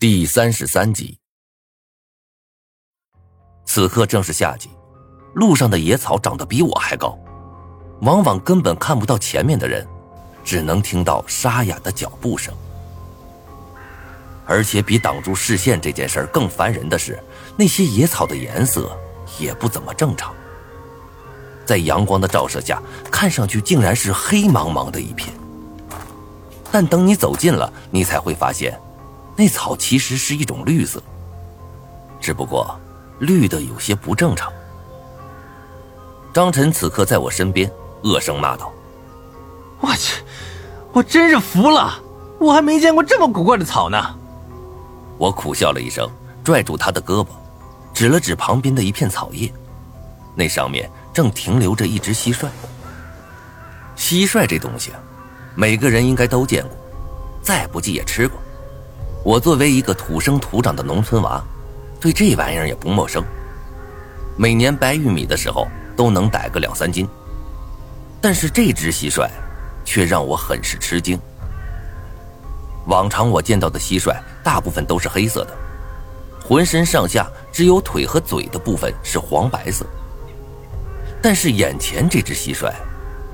第三十三集。此刻正是夏季，路上的野草长得比我还高，往往根本看不到前面的人，只能听到沙哑的脚步声。而且比挡住视线这件事更烦人的是，那些野草的颜色也不怎么正常，在阳光的照射下，看上去竟然是黑茫茫的一片。但等你走近了，你才会发现。那草其实是一种绿色，只不过绿的有些不正常。张晨此刻在我身边，恶声骂道：“我去，我真是服了，我还没见过这么古怪的草呢。”我苦笑了一声，拽住他的胳膊，指了指旁边的一片草叶，那上面正停留着一只蟋蟀。蟋蟀这东西，啊每个人应该都见过，再不济也吃过。我作为一个土生土长的农村娃，对这玩意儿也不陌生。每年掰玉米的时候都能逮个两三斤。但是这只蟋蟀，却让我很是吃惊。往常我见到的蟋蟀大部分都是黑色的，浑身上下只有腿和嘴的部分是黄白色。但是眼前这只蟋蟀，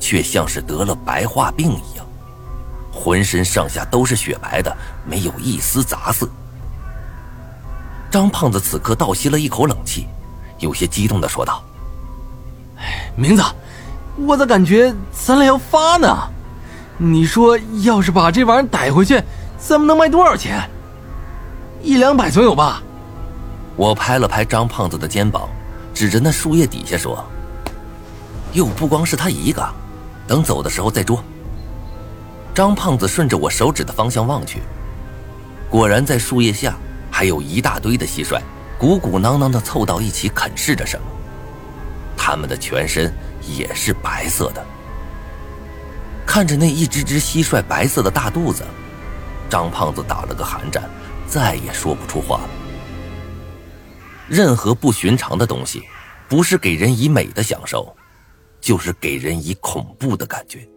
却像是得了白化病一样。浑身上下都是雪白的，没有一丝杂色。张胖子此刻倒吸了一口冷气，有些激动的说道：“哎，明子，我咋感觉咱俩要发呢？你说，要是把这玩意儿逮回去，咱们能卖多少钱？一两百总有吧？”我拍了拍张胖子的肩膀，指着那树叶底下说：“又不光是他一个，等走的时候再捉。”张胖子顺着我手指的方向望去，果然在树叶下还有一大堆的蟋蟀，鼓鼓囊囊的凑到一起啃噬着什么。它们的全身也是白色的。看着那一只只蟋蟀白色的大肚子，张胖子打了个寒战，再也说不出话了。任何不寻常的东西，不是给人以美的享受，就是给人以恐怖的感觉。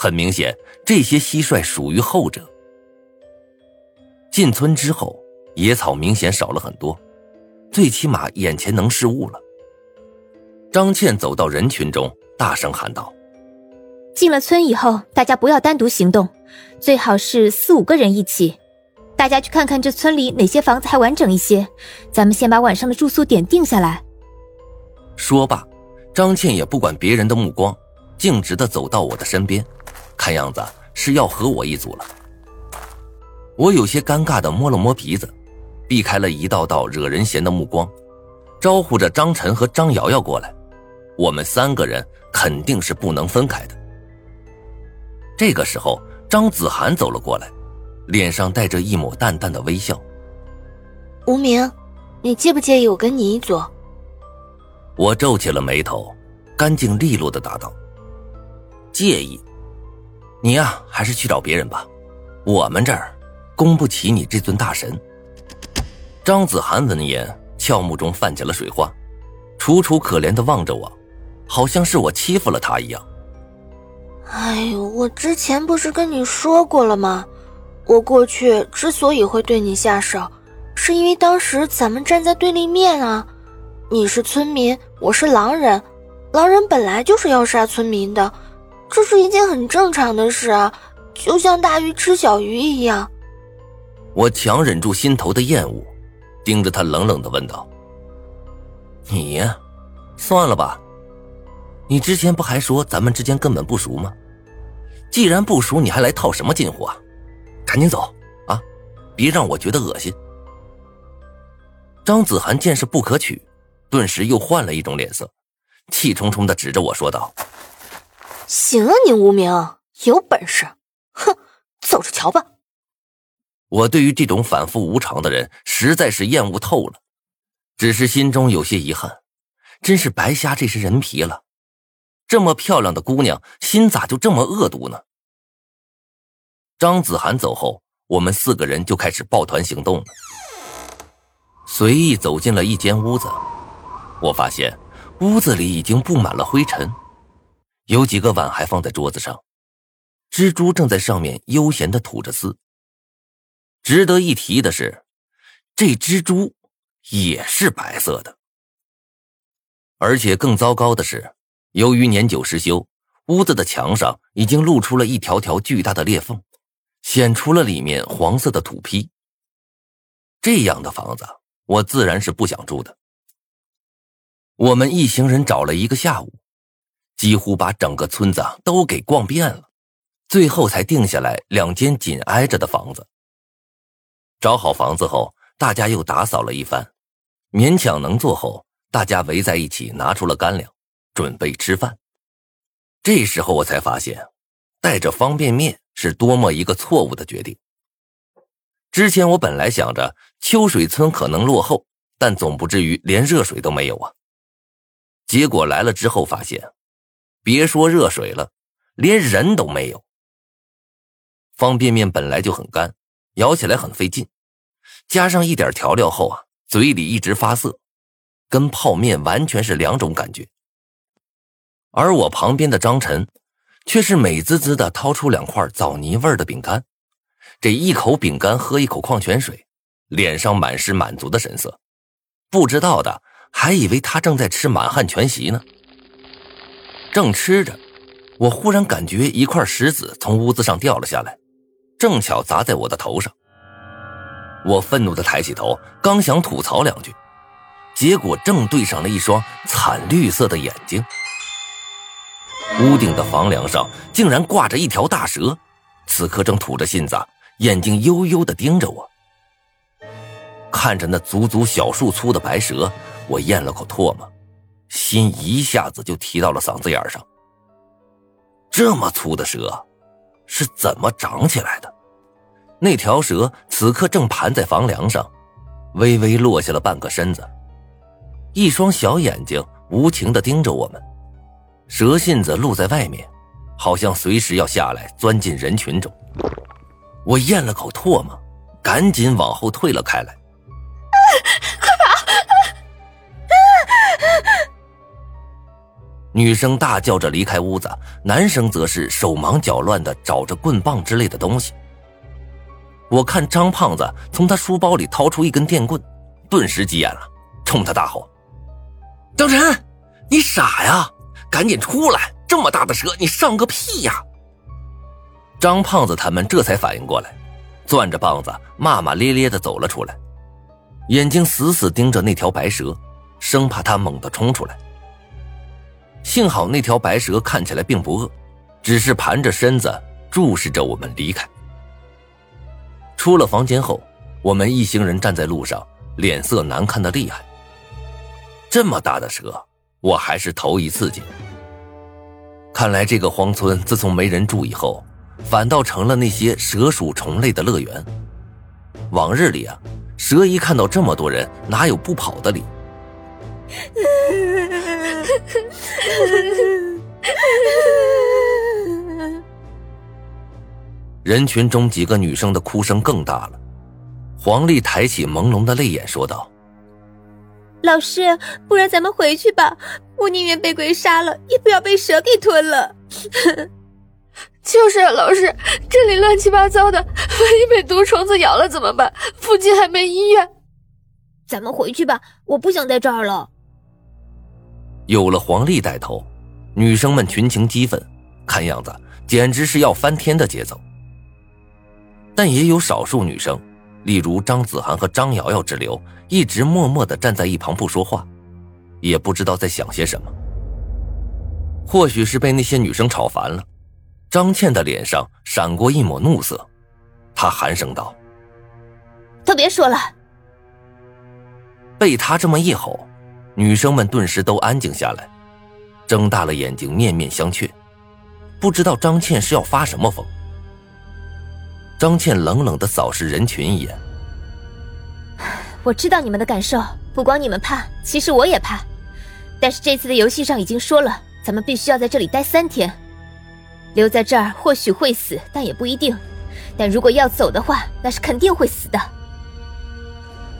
很明显，这些蟋蟀属于后者。进村之后，野草明显少了很多，最起码眼前能视物了。张倩走到人群中，大声喊道：“进了村以后，大家不要单独行动，最好是四五个人一起。大家去看看这村里哪些房子还完整一些，咱们先把晚上的住宿点定下来。”说罢，张倩也不管别人的目光，径直的走到我的身边。看样子是要和我一组了。我有些尴尬的摸了摸鼻子，避开了一道道惹人嫌的目光，招呼着张晨和张瑶瑶过来。我们三个人肯定是不能分开的。这个时候，张子涵走了过来，脸上带着一抹淡淡的微笑。无名，你介不介意我跟你一组？我皱起了眉头，干净利落的答道：“介意。”你呀，还是去找别人吧，我们这儿供不起你这尊大神。张子涵闻言，俏目中泛起了水花，楚楚可怜的望着我，好像是我欺负了他一样。哎呦，我之前不是跟你说过了吗？我过去之所以会对你下手，是因为当时咱们站在对立面啊。你是村民，我是狼人，狼人本来就是要杀村民的。这是一件很正常的事啊，就像大鱼吃小鱼一样。我强忍住心头的厌恶，盯着他冷冷的问道：“你呀，算了吧。你之前不还说咱们之间根本不熟吗？既然不熟，你还来套什么近乎啊？赶紧走啊，别让我觉得恶心。”张子涵见势不可取，顿时又换了一种脸色，气冲冲的指着我说道。行啊，你无名有本事，哼，走着瞧吧。我对于这种反复无常的人实在是厌恶透了，只是心中有些遗憾，真是白瞎这身人皮了。这么漂亮的姑娘，心咋就这么恶毒呢？张子涵走后，我们四个人就开始抱团行动了。随意走进了一间屋子，我发现屋子里已经布满了灰尘。有几个碗还放在桌子上，蜘蛛正在上面悠闲的吐着丝。值得一提的是，这蜘蛛也是白色的。而且更糟糕的是，由于年久失修，屋子的墙上已经露出了一条条巨大的裂缝，显出了里面黄色的土坯。这样的房子，我自然是不想住的。我们一行人找了一个下午，几乎把整个村子都给逛遍了，最后才定下来两间紧挨着的房子。找好房子后，大家又打扫了一番，勉强能坐后。大家围在一起，拿出了干粮，准备吃饭。这时候我才发现，带着方便面是多么一个错误的决定。之前我本来想着秋水村可能落后，但总不至于连热水都没有啊。结果来了之后发现，别说热水了，连人都没有。方便面本来就很干，咬起来很费劲，加上一点调料后啊，嘴里一直发涩。跟泡面完全是两种感觉，而我旁边的张晨，却是美滋滋的掏出两块枣泥味的饼干，这一口饼干喝一口矿泉水，脸上满是满足的神色，不知道的还以为他正在吃满汉全席呢。正吃着，我忽然感觉一块石子从屋子上掉了下来，正巧砸在我的头上。我愤怒的抬起头，刚想吐槽两句。结果正对上了一双惨绿色的眼睛，屋顶的房梁上竟然挂着一条大蛇，此刻正吐着信子，眼睛悠悠的盯着我。看着那足足小树粗的白蛇，我咽了口唾沫，心一下子就提到了嗓子眼上。这么粗的蛇，是怎么长起来的？那条蛇此刻正盘在房梁上，微微落下了半个身子。一双小眼睛无情的盯着我们，蛇信子露在外面，好像随时要下来钻进人群中。我咽了口唾沫，赶紧往后退了开来。女生大叫着离开屋子，男生则是手忙脚乱的找着棍棒之类的东西。我看张胖子从他书包里掏出一根电棍，顿时急眼了，冲他大吼。张晨，你傻呀！赶紧出来！这么大的蛇，你上个屁呀！张胖子他们这才反应过来，攥着棒子骂骂咧咧的走了出来，眼睛死死盯着那条白蛇，生怕它猛地冲出来。幸好那条白蛇看起来并不饿，只是盘着身子注视着我们离开。出了房间后，我们一行人站在路上，脸色难看的厉害。这么大的蛇，我还是头一次见。看来这个荒村自从没人住以后，反倒成了那些蛇鼠虫类的乐园。往日里啊，蛇一看到这么多人，哪有不跑的理？人群中几个女生的哭声更大了。黄丽抬起朦胧的泪眼说道。老师，不然咱们回去吧。我宁愿被鬼杀了，也不要被蛇给吞了。就是老师，这里乱七八糟的，万一被毒虫子咬了怎么办？附近还没医院。咱们回去吧，我不想在这儿了。有了黄丽带头，女生们群情激愤，看样子简直是要翻天的节奏。但也有少数女生。例如张子涵和张瑶瑶之流，一直默默的站在一旁不说话，也不知道在想些什么。或许是被那些女生吵烦了，张倩的脸上闪过一抹怒色，她寒声道：“都别说了。”被他这么一吼，女生们顿时都安静下来，睁大了眼睛面面相觑，不知道张倩是要发什么疯。张倩冷冷的扫视人群一眼。我知道你们的感受，不光你们怕，其实我也怕。但是这次的游戏上已经说了，咱们必须要在这里待三天。留在这儿或许会死，但也不一定。但如果要走的话，那是肯定会死的。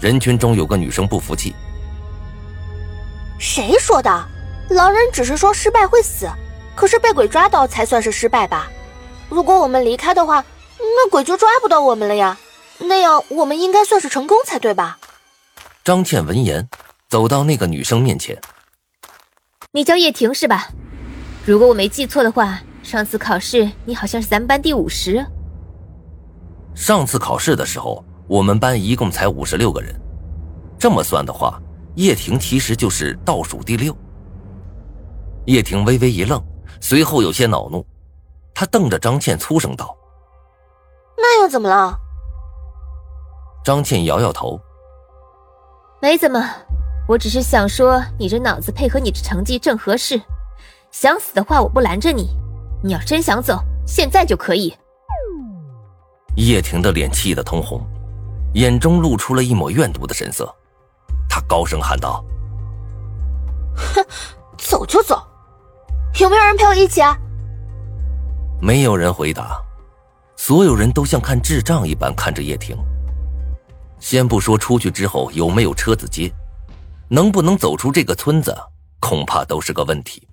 人群中有个女生不服气：“谁说的？狼人只是说失败会死，可是被鬼抓到才算是失败吧？如果我们离开的话……”那鬼就抓不到我们了呀！那样我们应该算是成功才对吧？张倩闻言，走到那个女生面前。你叫叶婷是吧？如果我没记错的话，上次考试你好像是咱们班第五十。上次考试的时候，我们班一共才五十六个人，这么算的话，叶婷其实就是倒数第六。叶婷微微一愣，随后有些恼怒，她瞪着张倩粗声道：“那又怎么了？”张倩摇摇头：“没怎么，我只是想说，你这脑子配合你这成绩正合适。想死的话，我不拦着你。你要真想走，现在就可以。”叶婷的脸气得通红，眼中露出了一抹怨毒的神色，她高声喊道：“哼，走就走。”有没有人陪我一起啊？没有人回答，所有人都像看智障一般看着叶婷。先不说出去之后有没有车子接，能不能走出这个村子，恐怕都是个问题。